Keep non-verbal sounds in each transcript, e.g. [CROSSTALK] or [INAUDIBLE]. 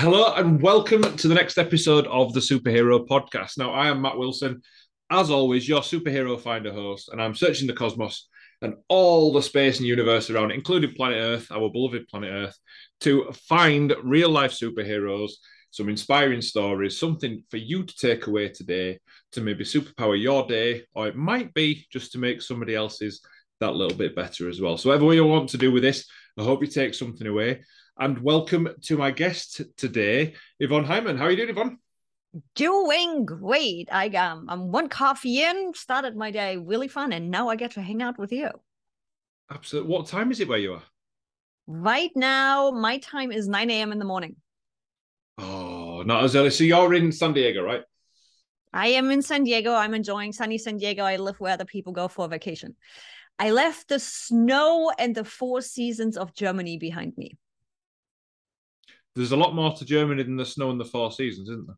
Hello and welcome to the next episode of the Superhero Podcast. Now, I am Matt Wilson, as always, your superhero finder host, and I'm searching the cosmos and all the space and universe around it, including planet Earth, our beloved planet Earth, to find real life superheroes, some inspiring stories, something for you to take away today to maybe superpower your day, or it might be just to make somebody else's that little bit better as well. So, whatever you want to do with this, I hope you take something away. And welcome to my guest today, Yvonne Heimann. How are you doing, Yvonne? Doing great. I um, I'm one coffee in, started my day really fun, and now I get to hang out with you. Absolutely. What time is it where you are? Right now, my time is 9 a.m. in the morning. Oh, not as early. So you're in San Diego, right? I am in San Diego. I'm enjoying sunny San Diego. I live where other people go for vacation. I left the snow and the four seasons of Germany behind me there's a lot more to Germany than the snow and the four seasons, isn't there?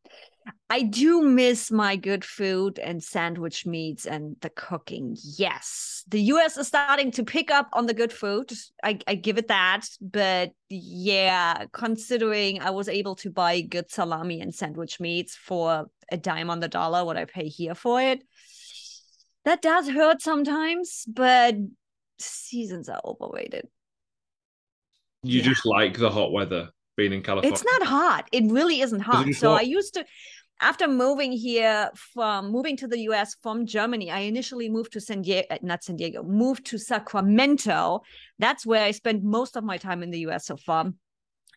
I do miss my good food and sandwich meats and the cooking. Yes, the US is starting to pick up on the good food. I, I give it that. But yeah, considering I was able to buy good salami and sandwich meats for a dime on the dollar, what I pay here for it, that does hurt sometimes. But seasons are overrated. You yeah. just like the hot weather being in California? It's not hot. It really isn't hot. So hot? I used to after moving here from moving to the US from Germany, I initially moved to San Diego, uh, not San Diego, moved to Sacramento. That's where I spent most of my time in the US so far.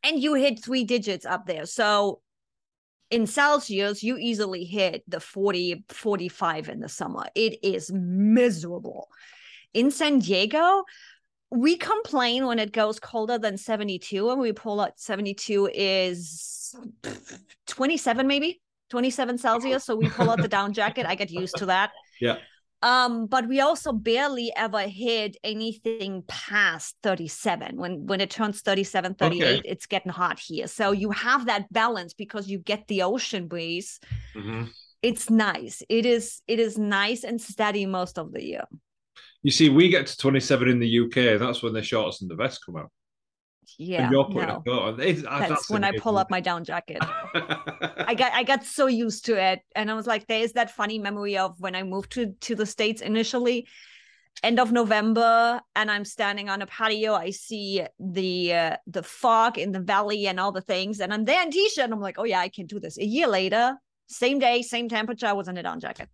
And you hit three digits up there. So in Celsius, you easily hit the 40, 45 in the summer. It is miserable. In San Diego, we complain when it goes colder than 72 and we pull out 72 is 27 maybe 27 celsius. So we pull out the down jacket. I get used to that. [LAUGHS] Yeah. Um but we also barely ever hit anything past 37 when when it turns 37 38 okay. it's getting hot here. So you have that balance because you get the ocean breeze. Mm-hmm. it's nice. It is it is nice and steady most of the year you see, we get to 27 in the UK. That's when the shorts and the vest come out. Yeah, no. That's, that's when I pull up my down jacket. [LAUGHS] I got I got so used to it, and I was like, "There is that funny memory of when I moved to to the states initially, end of November, and I'm standing on a patio. I see the uh, the fog in the valley and all the things, and I'm there in t-shirt. And I'm like, "Oh yeah, I can do this." A year later, same day, same temperature, I was in a down jacket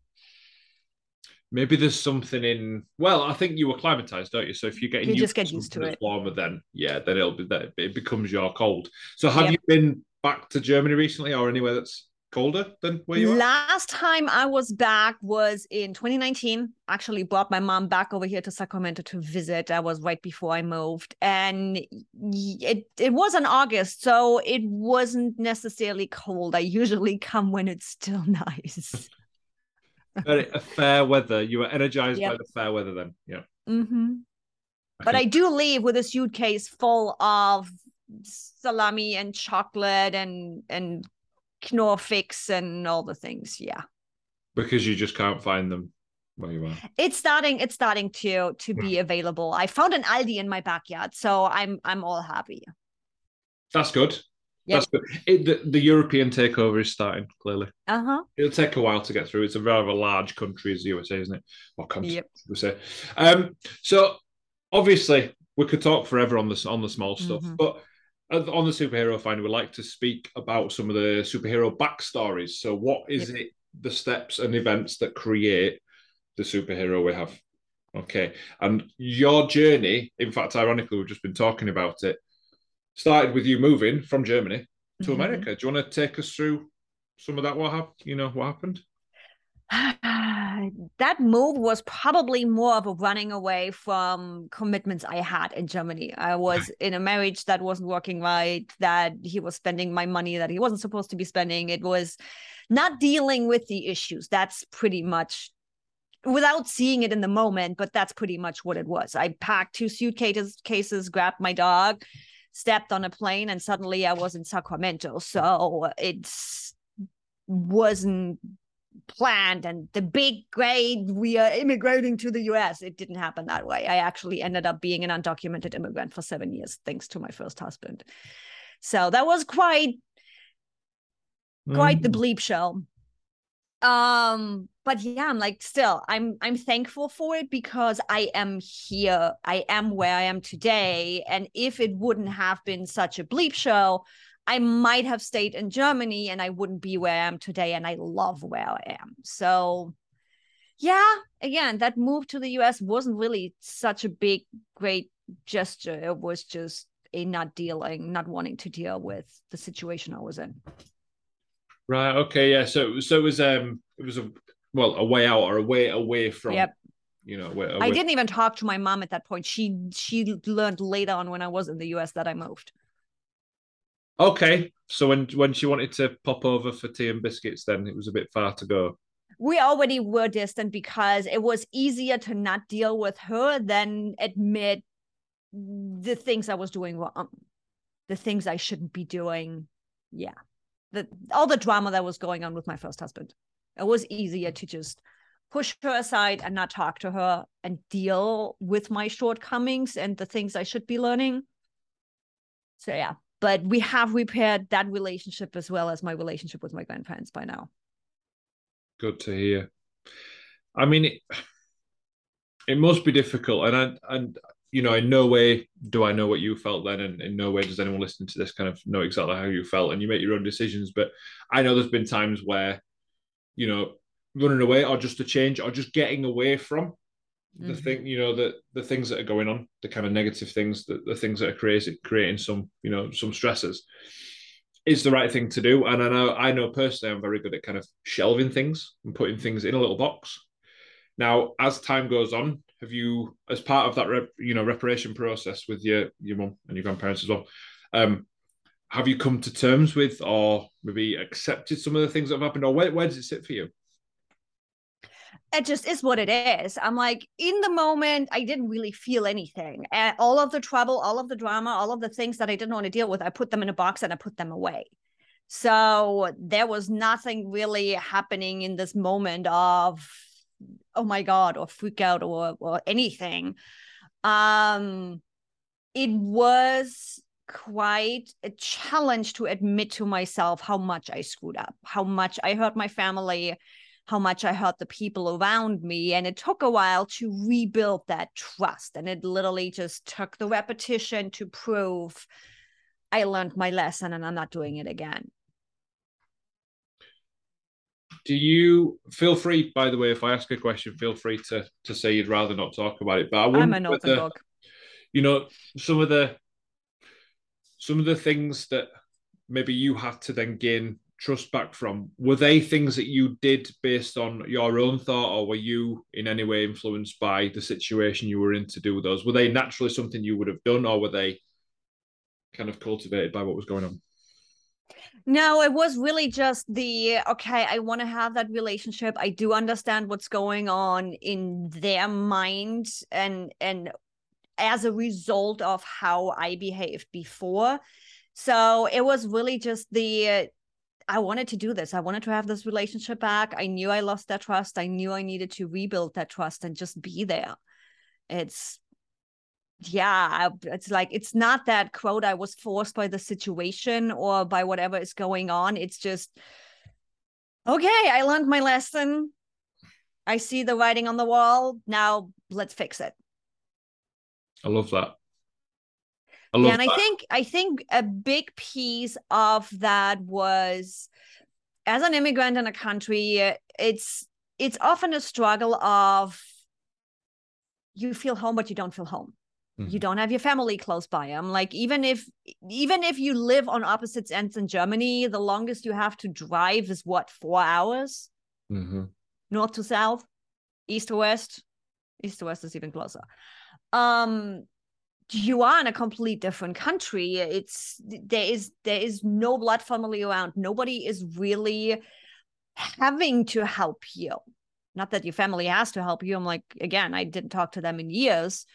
maybe there's something in well i think you acclimatized don't you? So if you're getting you just get used to it. warmer then yeah then it'll be that it becomes your cold. So have you been back to germany recently or anywhere that's colder than where you are? Last time i was back was in 2019 actually brought my mom back over here to sacramento to visit. That was right before i moved. And it it was in august so it wasn't necessarily cold. I usually come when it's still [LAUGHS] nice very a fair weather. You were energized yep. by the fair weather then. Yeah. Mm-hmm. But I do leave with a suitcase full of salami and chocolate and and Knorr-Fix and all the things. Yeah. Because you just can't find them where you are. It's starting. It's starting to to be available. I found an Aldi in my backyard, so I'm I'm all happy. That's good. Yep. It, the, the European takeover is starting clearly. Uh huh. It'll take a while to get through. It's a rather large country as the USA, isn't it? Or country, yep. we say. Um, so obviously we could talk forever on this on the small stuff, mm-hmm. but on the superhero finder, we like to speak about some of the superhero backstories. So, what is yep. it? The steps and events that create the superhero we have. Okay, and your journey. In fact, ironically, we've just been talking about it started with you moving from Germany to mm-hmm. America. Do you want to take us through some of that? What happened? You know what happened? [SIGHS] that move was probably more of a running away from commitments I had in Germany. I was in a marriage that wasn't working right, that he was spending my money that he wasn't supposed to be spending. It was not dealing with the issues. That's pretty much without seeing it in the moment, but that's pretty much what it was. I packed two suitcases, cases, grabbed my dog, stepped on a plane and suddenly I was in Sacramento. So it wasn't planned and the big grade we are immigrating to the US. It didn't happen that way. I actually ended up being an undocumented immigrant for seven years, thanks to my first husband. So that was quite quite the mm. bleep show um but yeah i'm like still i'm i'm thankful for it because i am here. I am where i am today. And if it wouldn't have been such a bleep show i might have stayed in germany and i wouldn't be where i am today. And i love where i am. So yeah again that move to the us wasn't really such a big great gesture. It was just a not dealing not wanting to deal with the situation i was in Right. Okay. Yeah. So so it was um it was a well a way out or a way away from. Yep. You know, away, away. I didn't even talk to my mom at that point. She she learned later on when I was in the US that I moved. Okay. So when when she wanted to pop over for tea and biscuits, then it was a bit far to go. We already were distant because it was easier to not deal with her than admit the things I was doing wrong, the things I shouldn't be doing. Yeah the all the drama that was going on with my first husband. It was easier to just push her aside and not talk to her and deal with my shortcomings and the things I should be learning. So yeah, but we have repaired that relationship as well as my relationship with my grandparents by now. Good to hear. I mean, it, it must be difficult, and I, and you know, in no way do I know what you felt then, and in no way does anyone listening to this kind of know exactly how you felt, and you make your own decisions. But I know there's been times where, you know, running away or just a change or just getting away from the mm-hmm. thing, you know, the the things that are going on, the kind of negative things, the, the things that are creating creating some, you know, some stresses, is the right thing to do. And I know I know personally I'm very good at kind of shelving things and putting things in a little box. Now, as time goes on, have you, as part of that, rep, you know, reparation process with your your mum and your grandparents as well, um, have you come to terms with or maybe accepted some of the things that have happened, or where, where does it sit for you? it just is what it is. I'm like, in the moment, I didn't really feel anything. All of the trouble, all of the drama, all of the things that I didn't want to deal with, I put them in a box and I put them away. So there was nothing really happening in this moment of oh my god or freak out or or anything. Um it was quite a challenge to admit to myself how much i screwed up how much i hurt my family how much i hurt the people around me. And it took a while to rebuild that trust. And it literally just took the repetition to prove i learned my lesson and i'm not doing it again do you feel free by the way if i ask a question feel free to to say you'd rather not talk about it but I i'm an open book. you know some of the some of the things that maybe you had to then gain trust back from were they things that you did based on your own thought or were you in any way influenced by the situation you were in to do those? Were they naturally something you would have done or were they kind of cultivated by what was going on no, it was really just the okay, I want to have that relationship. I do understand what's going on in their mind and and as a result of how I behaved before. So it was really just the I wanted to do this. I wanted to have this relationship back. I knew I lost that trust. I knew I needed to rebuild that trust and just be there. It's yeah it's like it's not that quote i was forced by the situation or by whatever is going on. It's just okay i learned my lesson. I see the writing on the wall. Now let's fix it. I love that. I love yeah, and that. i think i think a big piece of that was as an immigrant in a country uh, it's it's often a struggle of you feel home but you don't feel home mm-hmm. you don't have your family close by i'm like even if even if you live on opposite ends in germany the longest you have to drive is what four hours? Mm-hmm. north to south? East to west? East to west is even closer. Um you are in a complete different country. It's there is there is no blood family around. Nobody is really having to help you. Not that your family has to help you. I'm like again i didn't talk to them in years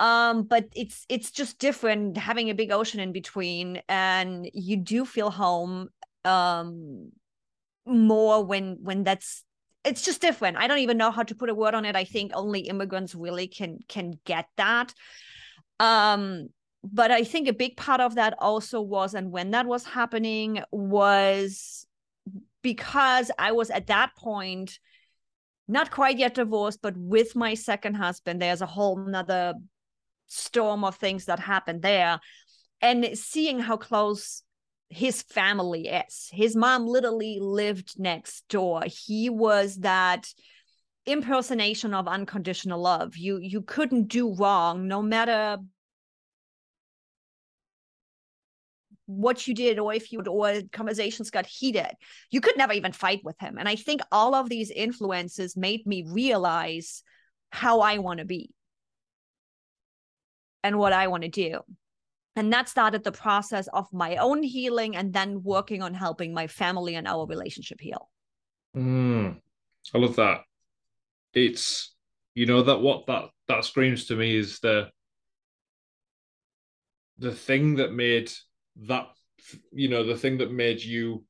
um but it's it's just different having a big ocean in between and you do feel home um more when when that's it's just different. I don't even know how to put a word on it. I think only immigrants really can can get that. Um but i think a big part of that also was and when that was happening was because I was at that point not quite yet divorced, but with my second husband, there's a whole nother storm of things that happened there. And seeing how close his family is. His mom literally lived next door. He was that impersonation of unconditional love. You you couldn't do wrong no matter what you did or if you or conversations got heated you could never even fight with him and i think all of these influences made me realize how i want to be and what i want to do. And that started the process of my own healing and then working on helping my family and our relationship heal. Mm, i love that. It's you know that what that that screams to me is the the thing that made that you know the thing that made you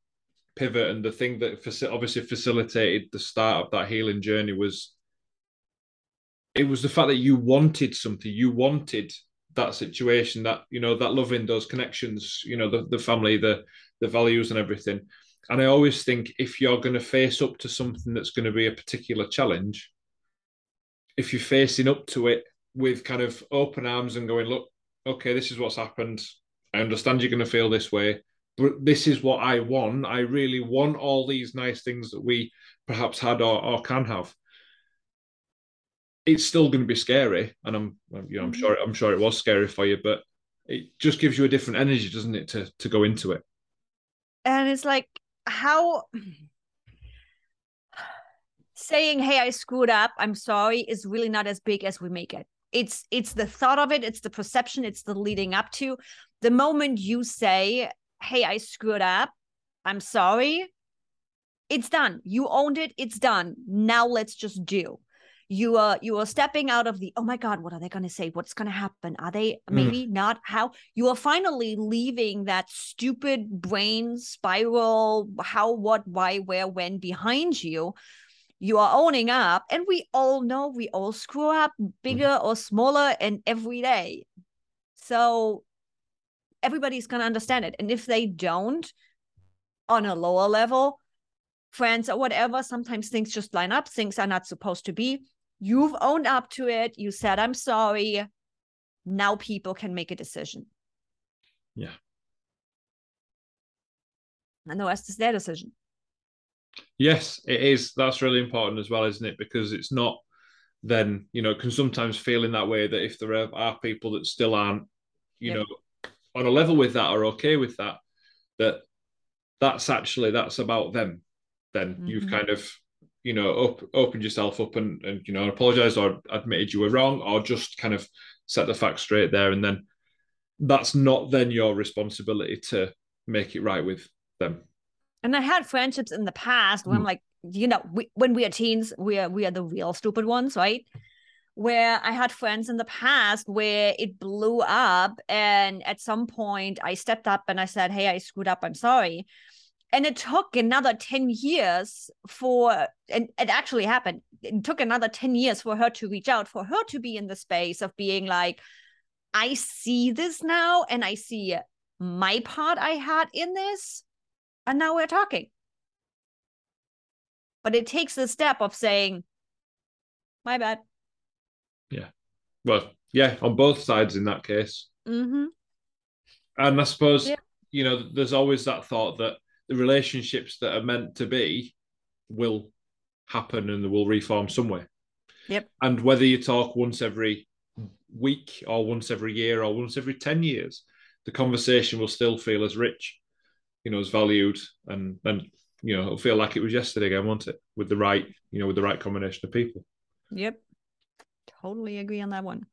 pivot and the thing that obviously facilitated the start of that healing journey was it was the fact that you wanted something you wanted that situation that you know that loving those connections you know the, the family the the values and everything and i always think if you're going to face up to something that's going to be a particular challenge if you're facing up to it with kind of open arms and going look okay this is what's happened I understand you're going to feel this way, but this is what I want. I really want all these nice things that we perhaps had or, or can have. It's still going to be scary, and I'm, you know, I'm mm-hmm. sure, I'm sure it was scary for you, but it just gives you a different energy, doesn't it, to to go into it? And it's like how saying, "Hey, I screwed up. I'm sorry," is really not as big as we make it it's it's the thought of it it's the perception it's the leading up to the moment you say, Hey, I screwed up, I'm sorry, it's done. You owned it, it's done. Now let's just do. You are you are stepping out of the oh my god, what are they gonna say? What's gonna happen? Are they mm. maybe mm. not how you are finally leaving that stupid brain spiral, how, what, why, where, when behind you you are owning up and we all know we all screw up bigger mm. or smaller and every day so everybody's going to understand it. And if they don't, on a lower level, friends or whatever, sometimes things just line up. Things are not supposed to be. You've owned up to it. You said, I'm sorry. Now people can make a decision. Yeah. And the rest is their decision. Yes, it is. That's really important as well, isn't it? Because it's not then, you know, can sometimes feel in that way that if there are people that still aren't, you yep. know, on a level with that are okay with that that that's actually that's about them then mm-hmm. you've kind of you know op- opened yourself up and, and you know apologized or admitted you were wrong or just kind of set the facts straight there and then that's not then your responsibility to make it right with them and i had friendships in the past where mm. i'm like you know we, when we are teens we are we are the real stupid ones right where I had friends in the past where it blew up. And at some point, I stepped up and I said, Hey, I screwed up. I'm sorry. And it took another 10 years for, and it actually happened. It took another 10 years for her to reach out, for her to be in the space of being like, I see this now and I see my part I had in this. And now we're talking. But it takes the step of saying, my bad. Yeah. Well, yeah, on both sides in that case. Mm-hmm. And I suppose, yeah. you know, there's always that thought that the relationships that are meant to be will happen and they will reform somewhere. Yep. And whether you talk once every week or once every year or once every 10 years, the conversation will still feel as rich, you know, as valued and, and, you know, it'll feel like it was yesterday again, won't it? With the right, you know, with the right combination of people. Yep totally agree on that one.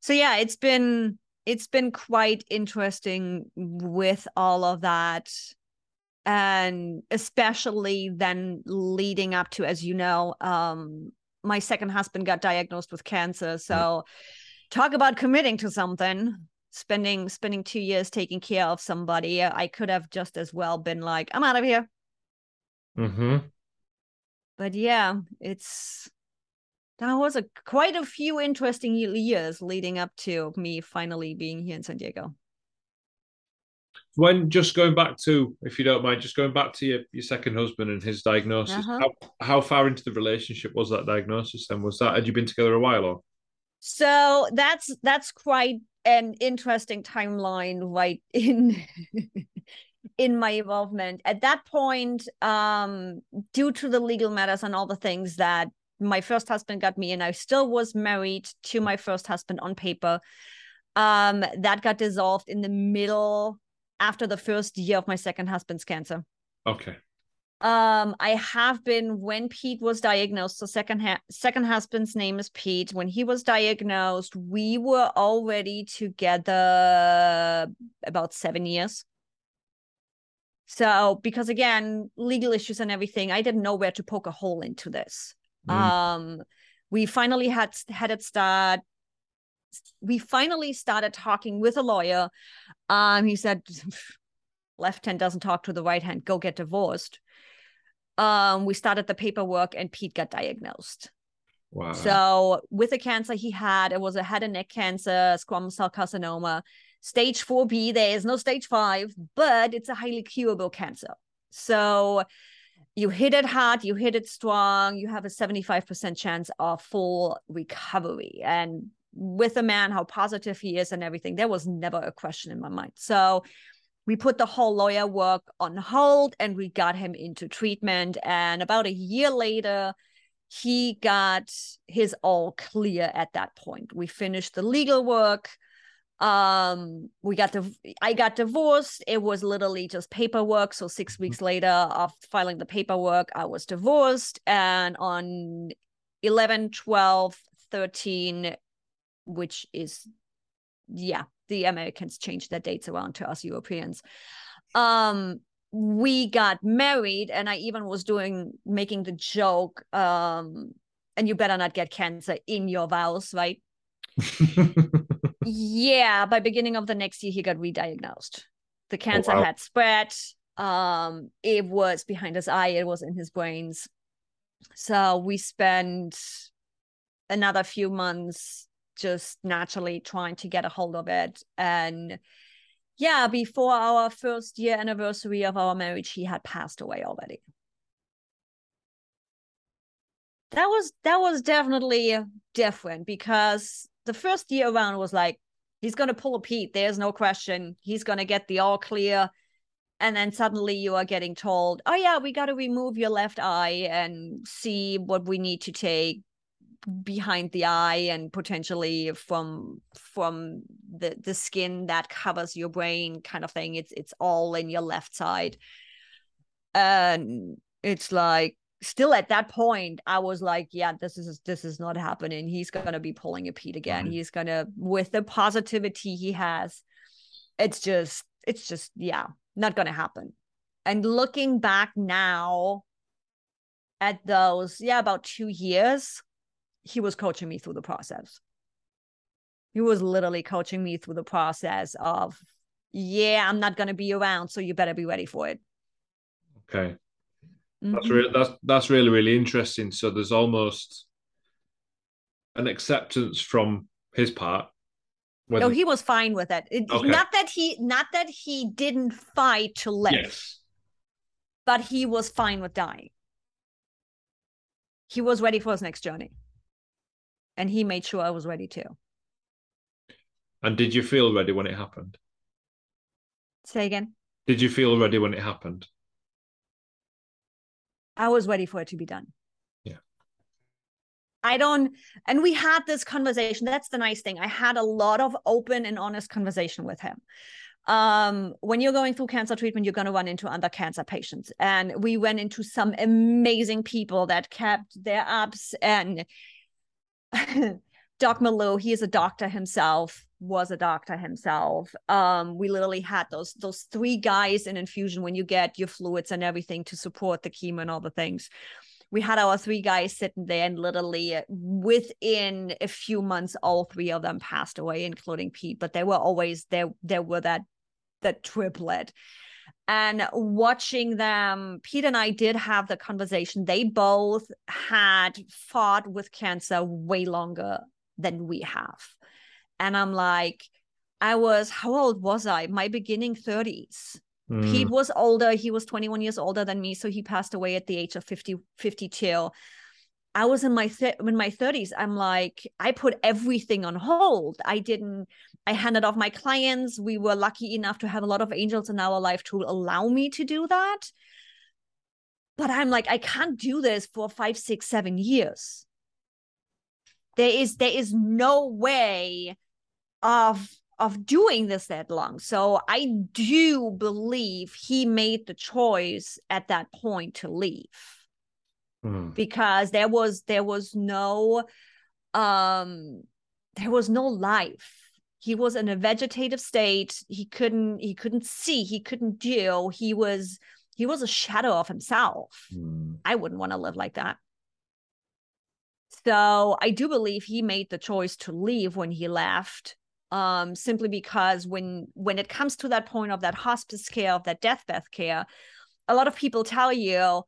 So yeah, it's been it's been quite interesting with all of that and especially then leading up to as you know um my second husband got diagnosed with cancer so mm. talk about committing to something spending spending 2 years taking care of somebody i could have just as well been like i'm out of here mhm but yeah it's that was a quite a few interesting years leading up to me finally being here in San Diego. When just going back to, if you don't mind, just going back to your, your second husband and his diagnosis, uh-huh. how, how far into the relationship was that diagnosis then? Was that, had you been together a while or? So that's, that's quite an interesting timeline right [LAUGHS] in, in my involvement at that point, um, due to the legal matters and all the things that my first husband got me, and I still was married to my first husband on paper. Um, that got dissolved in the middle after the first year of my second husband's cancer. Okay. Um, I have been when Pete was diagnosed. So second ha- second husband's name is Pete. When he was diagnosed, we were already together about seven years. So because again, legal issues and everything, I didn't know where to poke a hole into this. Mm. Um, we finally had had it start. We finally started talking with a lawyer. Um, he said, [LAUGHS] "Left hand doesn't talk to the right hand. Go get divorced." Um, we started the paperwork, and Pete got diagnosed. Wow. So with the cancer he had, it was a head and neck cancer, squamous cell carcinoma, stage 4B. There is no stage five, but it's a highly curable cancer. So you hit it hard, you hit it strong, you have a 75% chance of full recovery. And with a man, how positive he is and everything, there was never a question in my mind. So we put the whole lawyer work on hold and we got him into treatment. And about a year later, he got his all clear at that point. We finished the legal work um we got the i got divorced it was literally just paperwork so six mm-hmm. weeks later of filing the paperwork i was divorced and on 11 12 13 which is yeah the americans changed their dates around to us europeans um we got married and i even was doing making the joke um and you better not get cancer in your vows right [LAUGHS] yeah, by beginning of the next year, he got re-diagnosed. The cancer oh, wow. had spread. Um, it was behind his eye. It was in his brains. So we spent another few months just naturally trying to get a hold of it. And yeah, before our first year anniversary of our marriage, he had passed away already. That was that was definitely different because the first year around was like, he's to pull a Pete. There's no question. He's to get the all clear. And then suddenly you are getting told, oh, yeah, we got to remove your left eye and see what we need to take behind the eye and potentially from from the the skin that covers your brain kind of thing. It's it's all in your left side. And it's like still at that point i was like yeah this is this is not happening. He's gonna be pulling a pete again. Mm-hmm. he's gonna with the positivity he has it's just it's just yeah not gonna happen. And looking back now at those yeah about two years he was coaching me through the process he was literally coaching me through the process of yeah i'm not gonna be around so you better be ready for it okay Mm-hmm. That's really that's that's really really interesting. So there's almost an acceptance from his part. Whether... No, he was fine with it. it okay. Not that he not that he didn't fight to live, yes. but he was fine with dying. He was ready for his next journey, and he made sure I was ready too. And did you feel ready when it happened? Say again. Did you feel ready when it happened? I was ready for it to be done. Yeah. I don't, and we had this conversation. That's the nice thing. I had a lot of open and honest conversation with him. Um, when you're going through cancer treatment, you're going to run into other cancer patients. And we went into some amazing people that kept their ups and [LAUGHS] Doc Malou, he is a doctor himself, was a doctor himself. Um, we literally had those those three guys in infusion when you get your fluids and everything to support the chemo and all the things. We had our three guys sitting there, and literally within a few months, all three of them passed away, including Pete. But they were always there. There were that that triplet and watching them pete and i did have the conversation they both had fought with cancer way longer than we have. And I'm like, I was, how old was I? My beginning 30s. Mm. Pete was older. He was 21 years older than me. So he passed away at the age of 50, 52. I was in my th- in my 30s. I'm like, I put everything on hold. I didn't. I handed off my clients. We were lucky enough to have a lot of angels in our life to allow me to do that. But I'm like, I can't do this for five, six, seven years. There is there is no way of of doing this that long. So I do believe he made the choice at that point to leave. Mm. because there was there was no um there was no life he was in a vegetative state. He couldn't he couldn't see he couldn't do he was he was a shadow of himself. Mm. i wouldn't want to live like that. So i do believe he made the choice to leave when he left um simply because when when it comes to that point of that hospice care of that deathbed care a lot of people tell you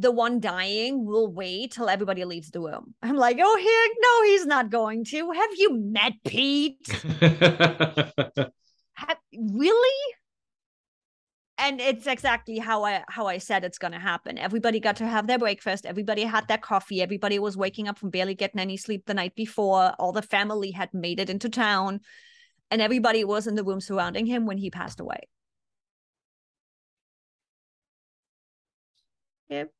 the one dying will wait till everybody leaves the room. I'm like, oh, heck, no, he's not going to. Have you met Pete? [LAUGHS] Have, really? And it's exactly how I how I said it's gonna happen. Everybody got to have their breakfast. Everybody had their coffee. Everybody was waking up from barely getting any sleep the night before. All the family had made it into town, and everybody was in the room surrounding him when he passed away. Yep.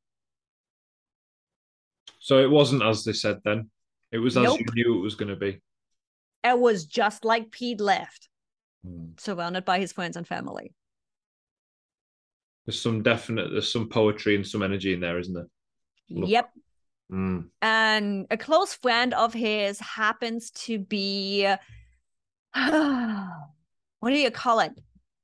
So it wasn't as they said then. It was as nope. you knew it was going to be. It was just like Pete left, hmm. surrounded by his friends and family. There's some definite, there's some poetry and some energy in there, isn't there? Look. Yep. Mm. And a close friend of his happens to be, [SIGHS] what do you call it?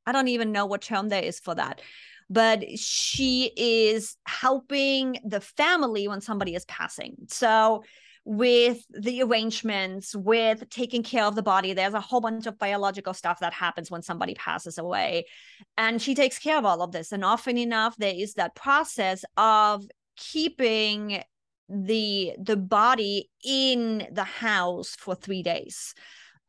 I don't even know what term there is for that but she is helping the family when somebody is passing. So with the arrangements, with taking care of the body. There's a whole bunch of biological stuff that happens when somebody passes away. And she takes care of all of this. And often enough, there is that process of keeping the the body in the house for three days.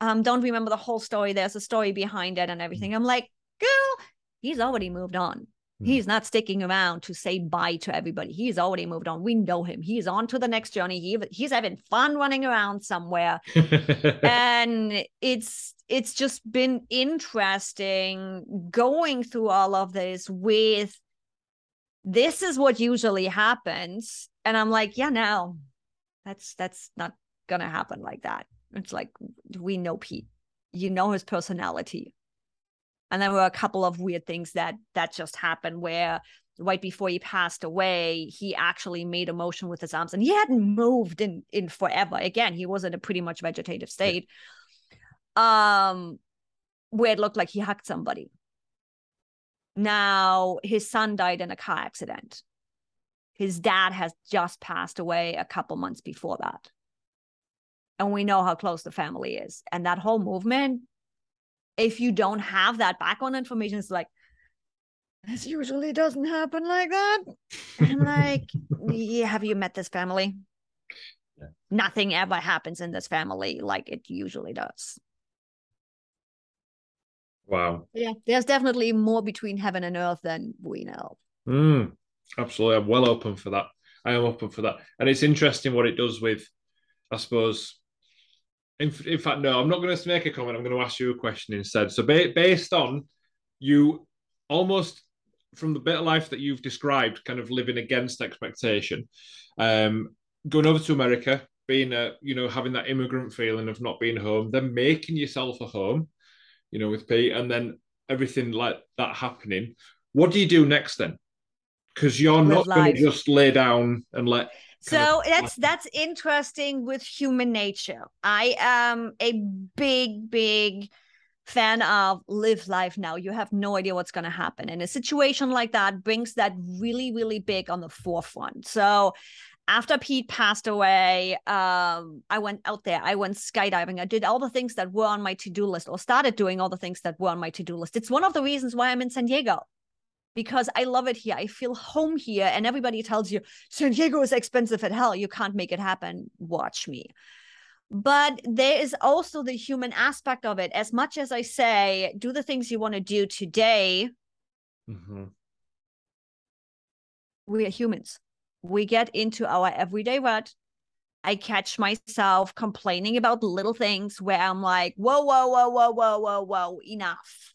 Um, don't remember the whole story. There's a story behind it and everything. I'm like, girl, he's already moved on. Hmm. He's not sticking around to say bye to everybody. He's already moved on. We know him. He's on to the next journey. He he's having fun running around somewhere. [LAUGHS] and it's it's just been interesting going through all of this with this is what usually happens. And I'm like, yeah, no, that's that's not gonna happen like that. It's like we know Pete. You know his personality and there were a couple of weird things that that just happened where right before he passed away he actually made a motion with his arms and he hadn't moved in in forever. Again he was in a pretty much vegetative state. Um where it looked like he hugged somebody. Now his son died in a car accident. His dad has just passed away a couple months before that. And we know how close the family is. And that whole movement if you don't have that background information, it's like, this usually doesn't happen like that. I'm like, [LAUGHS] yeah, have you met this family? Yeah. Nothing ever happens in this family like it usually does. Wow. Yeah, there's definitely more between heaven and earth than we know. Mm, absolutely. I'm well open for that. I am open for that. And it's interesting what it does with, I suppose, in, in fact, no, I'm not going to make a comment. I'm going to ask you a question instead. So, ba- based on you almost from the bit of life that you've described, kind of living against expectation, um, going over to America, being a, you know, having that immigrant feeling of not being home, then making yourself a home, you know, with Pete, and then everything like that happening. What do you do next then? Because you're not going to just lay down and let so that's that's interesting with human nature i am a big big fan of live life now you have no idea what's going to happen and a situation like that brings that really really big on the forefront so after Pete passed away, um, I went out there. I went skydiving. I did all the things that were on my to do list, or started doing all the things that were on my to do list. It's one of the reasons why I'm in San Diego because I love it here. I feel home here. And everybody tells you San Diego is expensive at hell. You can't make it happen. Watch me. but there is also the human aspect of it as much as i say do the things you want to do today mm-hmm. we are humans we get into our everyday rut i catch myself complaining about little things where i'm like whoa whoa whoa whoa whoa whoa whoa enough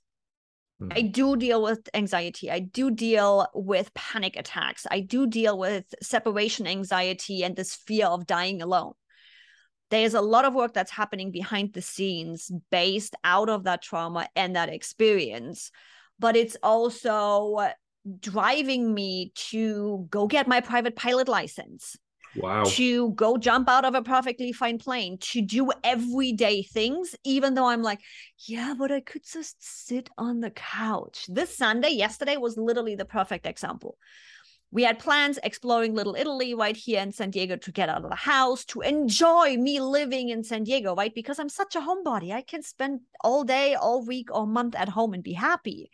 mm-hmm. I do deal with anxiety. I do deal with panic attacks. I do deal with separation anxiety and this fear of dying alone there's a lot of work that's happening behind the scenes based out of that trauma and that experience but it's also driving me to go get my private pilot license wow to go jump out of a perfectly fine plane to do everyday things even though i'm like yeah but i could just sit on the couch this sunday yesterday was literally the perfect example we had plans exploring Little Italy right here in San Diego to get out of the house, to enjoy me living in San Diego, right? Because I'm such a homebody. I can spend all day, all week, all month at home and be happy.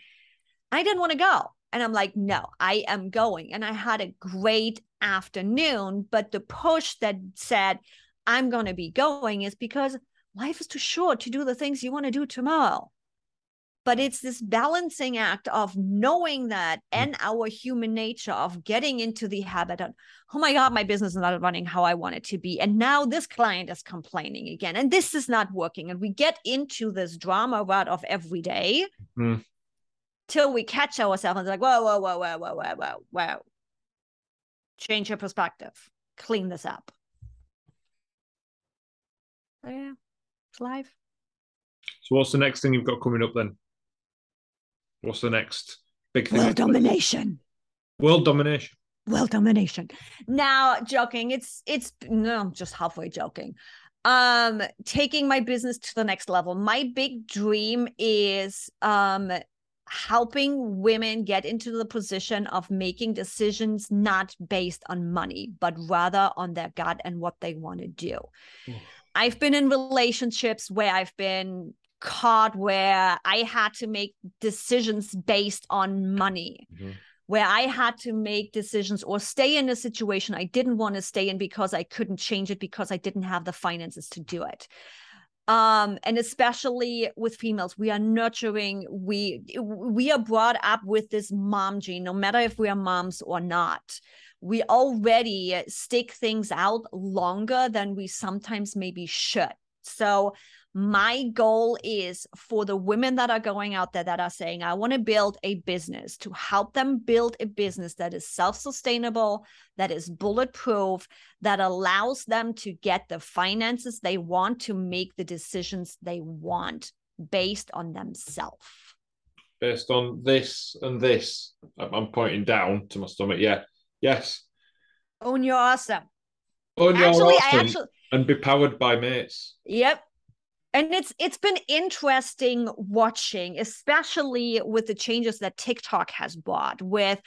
I didn't want to go. And I'm like, no, I am going. And I had a great afternoon. But the push that said, I'm going to be going is because life is too short to do the things you want to do tomorrow but it's this balancing act of knowing that mm. and our human nature of getting into the habit of oh my god my business is not running how i want it to be and now this client is complaining again and this is not working and we get into this drama rut of every day mm. Till we catch ourselves and like whoa whoa whoa whoa whoa whoa whoa whoa change your perspective clean this up so yeah it's live so what's the next thing you've got coming up then What's the next big thing? World domination. World domination. World domination. Now, joking. It's it's no, I'm just halfway joking. Um, taking my business to the next level. My big dream is um helping women get into the position of making decisions not based on money, but rather on their gut and what they want to do. I've been in relationships where I've been caught where I had to make decisions based on money. Mm-hmm. Where I had to make decisions or stay in a situation I didn't want to stay in because I couldn't change it because I didn't have the finances to do it um and especially with females we are nurturing we we are brought up with this mom gene no matter if we are moms or not. We already stick things out longer than we sometimes maybe should. So my goal is for the women that are going out there that are saying, I want to build a business to help them build a business that is self sustainable, that is bulletproof, that allows them to get the finances they want to make the decisions they want based on themselves. Based on this and this, I'm pointing down to my stomach. Yeah. Yes. Own your awesome. Own your actually, awesome I actually and be powered by mates. Yep and it's it's been interesting watching especially with the changes that tiktok has brought with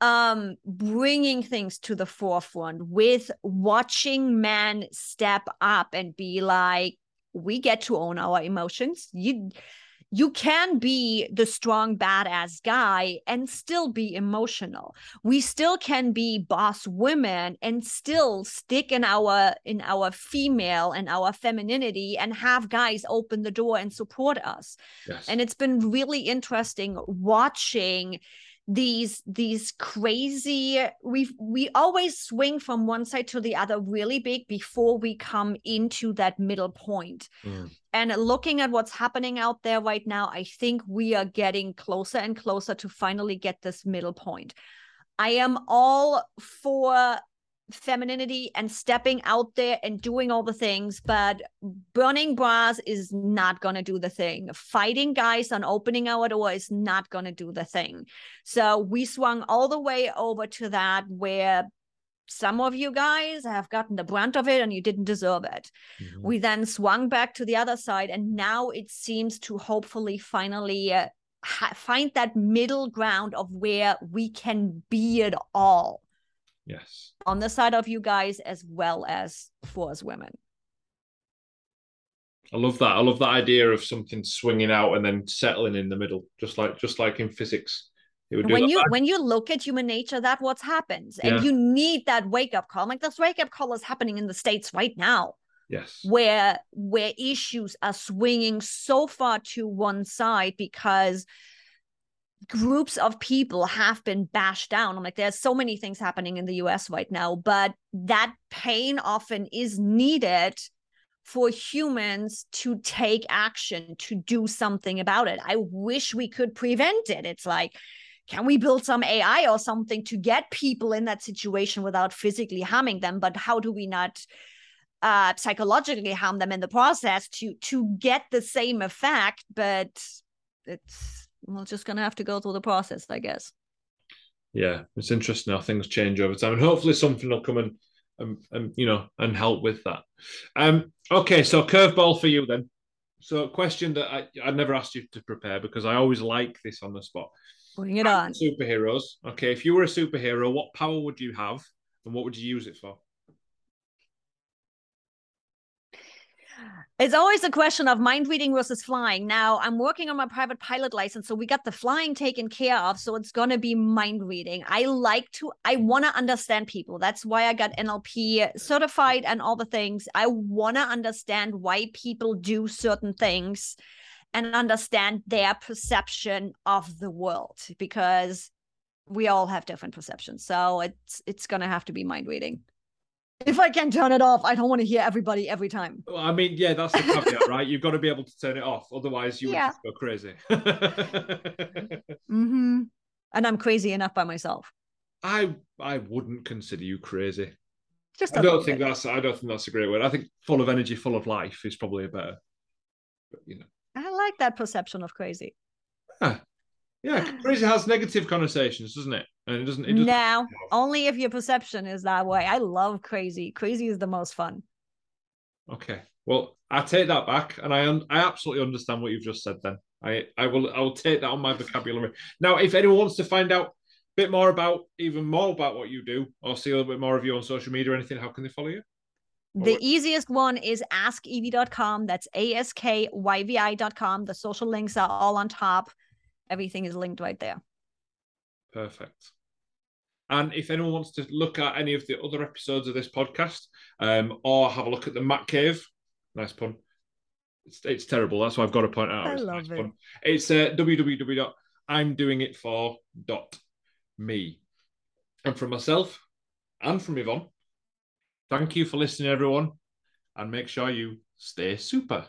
um bringing things to the forefront with watching men step up and be like we get to own our emotions. You you can be the strong badass guy and still be emotional we still can be boss women and still stick in our in our female and our femininity and have guys open the door and support us yes. and it's been really interesting watching these these crazy we we always swing from one side to the other really big before we come into that middle point mm. and looking at what's happening out there right now i think we are getting closer and closer to finally get this middle point i am all for femininity and stepping out there and doing all the things but burning bras is not going to do the thing. Fighting guys on opening our door is not going to do the thing. So we swung all the way over to that where some of you guys have gotten the brunt of it and you didn't deserve it. Mm-hmm. we then swung back to the other side and now it seems to hopefully finally uh, ha- find that middle ground of where we can be it all Yes. On the side of you guys as well as for us women. I love that. I love that idea of something swinging out and then settling in the middle, just like just like in physics. when you when you look at human nature, that what happens, and yeah. you need that wake up call. Like this wake up call is happening in the states right now. Yes. Where where issues are swinging so far to one side because groups of people have been bashed down. I'm like, there's so many things happening in the US right now, but that pain often is needed for humans to take action, to do something about it. I wish we could prevent it. It's like, can we build some AI or something to get people in that situation without physically harming them? But how do we not uh, psychologically harm them in the process to to get the same effect? But it's we're just gonna have to go through the process, I guess. Yeah, it's interesting how things change over time, and hopefully something will come and and, and you know and help with that. Um, okay, so curveball for you then. So a question that I I never asked you to prepare because I always like this on the spot. Bring it on. Superheroes. Okay, if you were a superhero, what power would you have, and what would you use it for? It's always a question of mind reading versus flying. Now, I'm working on my private pilot license, so we got the flying taken care of. So it's going to be mind reading. I like to, I want to understand people. That's why I got NLP certified and all the things. I want to understand why people do certain things and understand their perception of the world because we all have different perceptions. So it's it's going to have to be mind reading if I can turn it off, I don't want to hear everybody every time. Well, I mean, yeah, that's the caveat, [LAUGHS] right? You've got to be able to turn it off, otherwise you yeah. would go crazy. mm-hmm. And I'm crazy enough by myself. I I wouldn't consider you crazy. Just I don't think bit. that's I don't think that's a great word. I think full of energy, full of life is probably a better. But, you know, I like that perception of crazy. Yeah, [SIGHS] crazy has negative connotations, doesn't it? And it doesn't. It doesn't now, only if your perception is that way. I love crazy. Crazy is the most fun. Okay. Well, I take that back, and I un- I absolutely understand what you've just said. Then I I will I will take that on my vocabulary. Now, if anyone wants to find out a bit more about even more about what you do, or see a little bit more of you on social media or anything, how can they follow you? The easiest one is askyvi.com. That's A S K Y V I.com. The social links are all on top. Everything is linked right there. Perfect. And if anyone wants to look at any of the other episodes of this podcast um, or have a look at the Mattcave, nice pun. It's, it's terrible. That's why I've got to point out. I it's love nice it. Pun. It's uh, www.imdoingitfor.me. And from myself and from Yvonne, thank you for listening, everyone. And make sure you stay super.